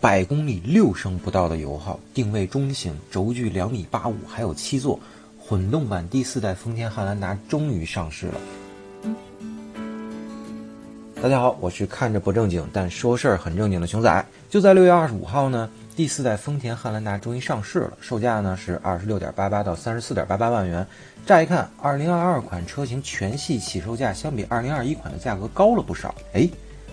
百公里六升不到的油耗，定位中型，轴距两米八五，还有七座，混动版第四代丰田汉兰达终于上市了。大家好，我是看着不正经但说事儿很正经的熊仔。就在六月二十五号呢，第四代丰田汉兰达终于上市了，售价呢是二十六点八八到三十四点八八万元。乍一看，二零二二款车型全系起售价相比二零二一款的价格高了不少。哎。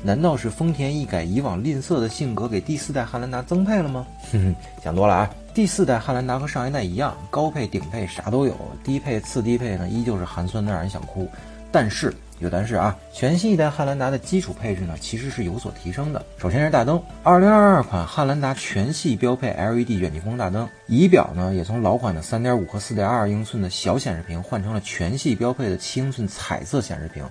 难道是丰田一改以往吝啬的性格，给第四代汉兰达增配了吗？哼哼，想多了啊！第四代汉兰达和上一代一样，高配、顶配啥都有，低配、次低配呢，依旧是寒酸的让人想哭。但是有但是啊，全新一代汉兰达的基础配置呢，其实是有所提升的。首先是大灯，二零二二款汉兰达全系标配 LED 远近光大灯，仪表呢也从老款的三点五和四点二英寸的小显示屏换成了全系标配的七英寸彩色显示屏。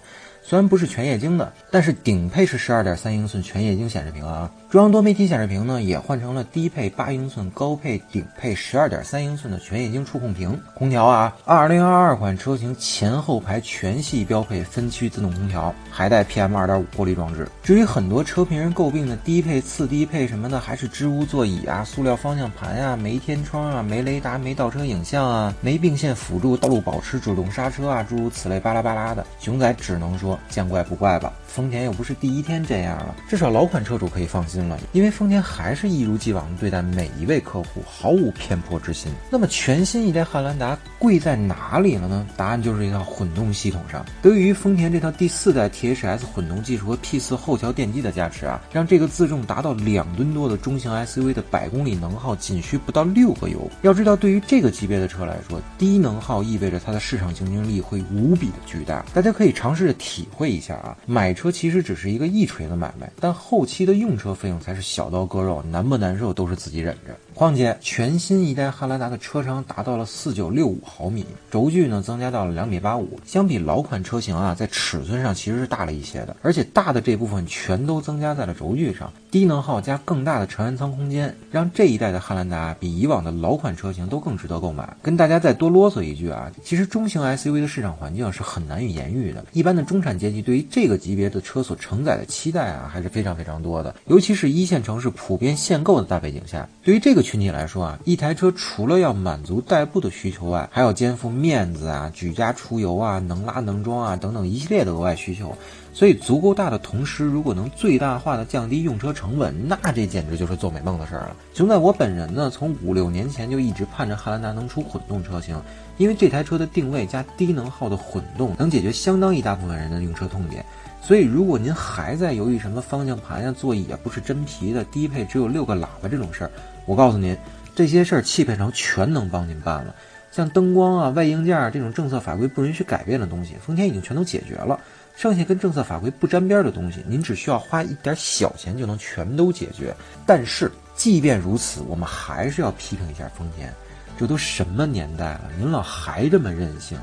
虽然不是全液晶的，但是顶配是十二点三英寸全液晶显示屏啊。中央多媒体显示屏呢，也换成了低配八英寸、高配顶配十二点三英寸的全液晶触控屏。空调啊，二零二二款车型前后排全系标配分区自动空调，还带 PM 二点五过滤装置。至于很多车评人诟病的低配、次低配什么的，还是织物座椅啊、塑料方向盘啊、没天窗啊、没雷达、没倒车影像啊、没并线辅助、道路保持、主动刹车啊，诸如此类巴拉巴拉的，熊仔只能说见怪不怪吧。丰田又不是第一天这样了，至少老款车主可以放心了，因为丰田还是一如既往的对待每一位客户，毫无偏颇之心。那么全新一代汉兰达贵在哪里了呢？答案就是一套混动系统上。得益于丰田这套第四代 THS 混动技术和 P4 后桥电机的加持啊，让这个自重达到两吨多的中型 SUV 的百公里能耗仅需不到六个油。要知道，对于这个级别的车来说，低能耗意味着它的市场竞争力会无比的巨大。大家可以尝试着体体会一下啊，买车。车其实只是一个一锤子买卖，但后期的用车费用才是小刀割肉，难不难受都是自己忍着。况且全新一代汉兰达的车长达到了四九六五毫米，轴距呢增加到了两米八五，相比老款车型啊，在尺寸上其实是大了一些的，而且大的这部分全都增加在了轴距上，低能耗加更大的成人舱空间，让这一代的汉兰达比以往的老款车型都更值得购买。跟大家再多啰嗦一句啊，其实中型 SUV 的市场环境是很难以言喻的，一般的中产阶级对于这个级别的车所承载的期待啊，还是非常非常多的，尤其是一线城市普遍限购的大背景下，对于这个。群体来说啊，一台车除了要满足代步的需求外，还要肩负面子啊、举家出游啊、能拉能装啊等等一系列的额外需求。所以足够大的同时，如果能最大化的降低用车成本，那这简直就是做美梦的事儿了。熊仔我本人呢，从五六年前就一直盼着汉兰达能出混动车型，因为这台车的定位加低能耗的混动，能解决相当一大部分人的用车痛点。所以，如果您还在犹豫什么方向盘呀、座椅啊不是真皮的、低配只有六个喇叭这种事儿，我告诉您，这些事儿汽配城全能帮您办了。像灯光啊、外硬件这种政策法规不允许改变的东西，丰田已经全都解决了。剩下跟政策法规不沾边的东西，您只需要花一点小钱就能全都解决。但是，即便如此，我们还是要批评一下丰田，这都什么年代了，您老还这么任性。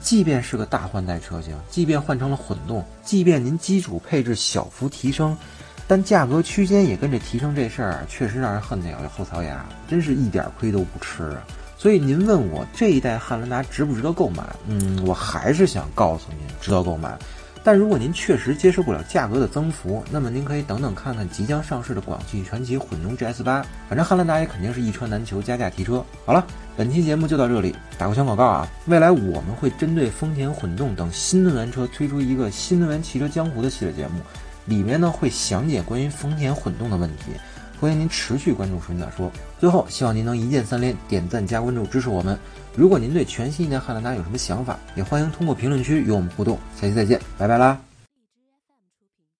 即便是个大换代车型，即便换成了混动，即便您基础配置小幅提升，但价格区间也跟着提升，这事儿啊确实让人恨得咬后槽牙，真是一点亏都不吃啊！所以您问我这一代汉兰达值不值得购买？嗯，我还是想告诉您，值得购买。但如果您确实接受不了价格的增幅，那么您可以等等看看即将上市的广汽传祺混动 GS 八，反正汉兰达也肯定是一车难求，加价提车。好了，本期节目就到这里，打个小广告啊，未来我们会针对丰田混动等新能源车推出一个新能源汽车江湖的系列节目，里面呢会详解关于丰田混动的问题。欢迎您持续关注“纯仔说”。最后，希望您能一键三连，点赞加关注，支持我们。如果您对全新一代汉兰达有什么想法，也欢迎通过评论区与我们互动。下期再见，拜拜啦！